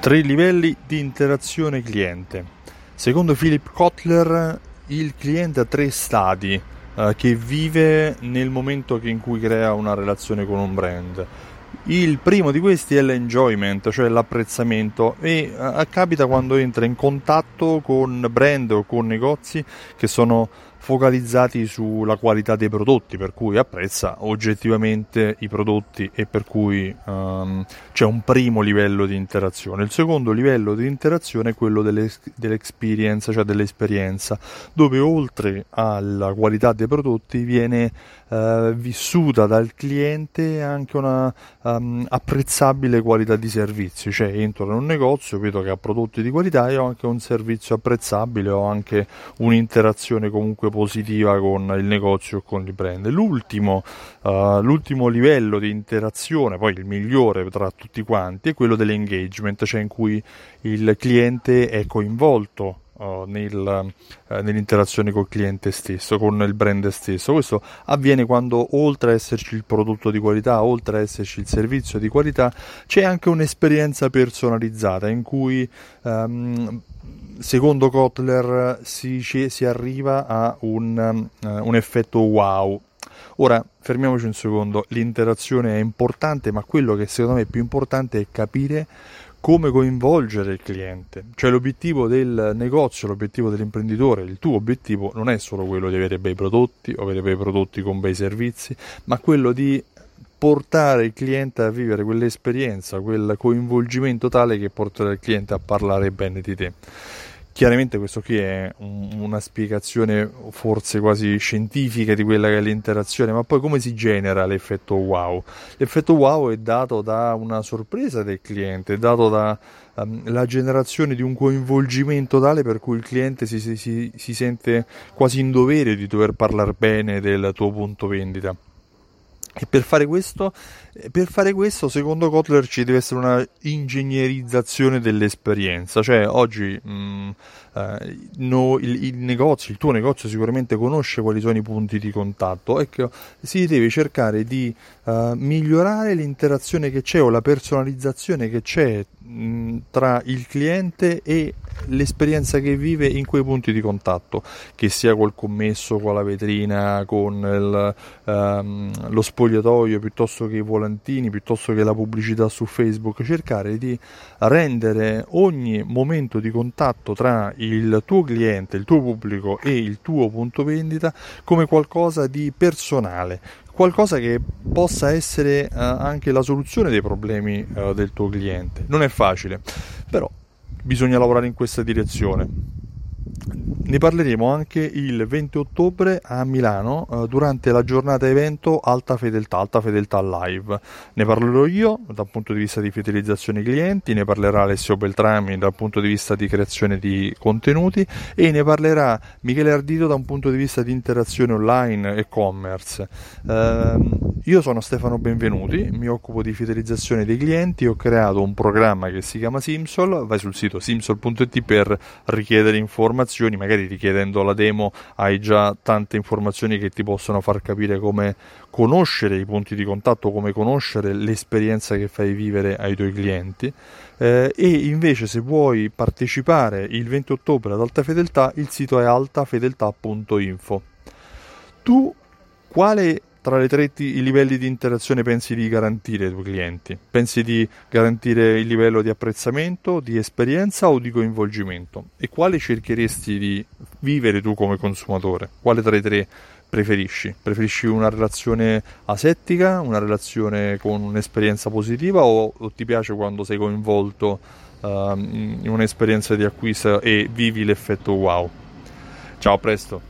Tre livelli di interazione cliente. Secondo Philip Kotler, il cliente ha tre stadi eh, che vive nel momento in cui crea una relazione con un brand. Il primo di questi è l'enjoyment, cioè l'apprezzamento e eh, capita quando entra in contatto con brand o con negozi che sono focalizzati sulla qualità dei prodotti, per cui apprezza oggettivamente i prodotti e per cui um, c'è un primo livello di interazione. Il secondo livello di interazione è quello delle, dell'experience, cioè dell'esperienza, dove oltre alla qualità dei prodotti viene uh, vissuta dal cliente anche una um, apprezzabile qualità di servizio, cioè entro in un negozio, vedo che ha prodotti di qualità e ho anche un servizio apprezzabile, ho anche un'interazione comunque positiva con il negozio o con il brand. L'ultimo, uh, l'ultimo livello di interazione, poi il migliore tra tutti quanti, è quello dell'engagement, cioè in cui il cliente è coinvolto Uh, nel, uh, nell'interazione col cliente stesso, con il brand stesso. Questo avviene quando oltre ad esserci il prodotto di qualità, oltre ad esserci il servizio di qualità, c'è anche un'esperienza personalizzata in cui um, secondo Kotler si, si arriva a un, uh, un effetto wow. Ora fermiamoci un secondo, l'interazione è importante, ma quello che secondo me è più importante è capire come coinvolgere il cliente. Cioè l'obiettivo del negozio, l'obiettivo dell'imprenditore, il tuo obiettivo non è solo quello di avere bei prodotti o avere bei prodotti con bei servizi, ma quello di portare il cliente a vivere quell'esperienza, quel coinvolgimento tale che porterà il cliente a parlare bene di te. Chiaramente questo qui è un, una spiegazione forse quasi scientifica di quella che è l'interazione, ma poi come si genera l'effetto wow? L'effetto wow è dato da una sorpresa del cliente, è dato dalla ehm, um, generazione di un coinvolgimento tale per cui il cliente si, si, si sente quasi in dovere di dover parlare bene del tuo punto vendita. E per fare, questo, per fare questo, secondo Kotler, ci deve essere una ingegnerizzazione dell'esperienza. Cioè, oggi mh, mm, eh, no, il, il, negozio, il tuo negozio sicuramente conosce quali sono i punti di contatto. Ecco, si deve cercare di uh, migliorare l'interazione che c'è o la personalizzazione che c'è mh, tra il cliente e l'esperienza che vive in quei punti di contatto, che sia col commesso, con la vetrina, con il, um, lo spogliatoio, piuttosto che i volantini, piuttosto che la pubblicità su Facebook, cercare di rendere ogni momento di contatto tra il tuo cliente, il tuo pubblico e il tuo punto vendita come qualcosa di personale, qualcosa che possa essere uh, anche la soluzione dei problemi uh, del tuo cliente. Non è facile, però bisogna lavorare in questa direzione. Ne parleremo anche il 20 ottobre a Milano eh, durante la giornata evento Alta Fedeltà, Alta Fedeltà Live. Ne parlerò io dal punto di vista di fidelizzazione clienti, ne parlerà Alessio Beltrami dal punto di vista di creazione di contenuti e ne parlerà Michele Ardito da un punto di vista di interazione online e commerce. Eh, io sono Stefano Benvenuti, mi occupo di fidelizzazione dei clienti, ho creato un programma che si chiama Simsol, vai sul sito simsol.it per richiedere informazioni, magari richiedendo la demo hai già tante informazioni che ti possono far capire come conoscere i punti di contatto, come conoscere l'esperienza che fai vivere ai tuoi clienti eh, e invece se vuoi partecipare il 20 ottobre ad Alta Fedeltà il sito è altafedeltà.info. Tu quale tra le tre i livelli di interazione pensi di garantire ai tuoi clienti? Pensi di garantire il livello di apprezzamento, di esperienza o di coinvolgimento? E quale cercheresti di vivere tu come consumatore? Quale tra i tre preferisci? Preferisci una relazione asettica, una relazione con un'esperienza positiva o, o ti piace quando sei coinvolto uh, in un'esperienza di acquisto e vivi l'effetto wow? Ciao, a presto!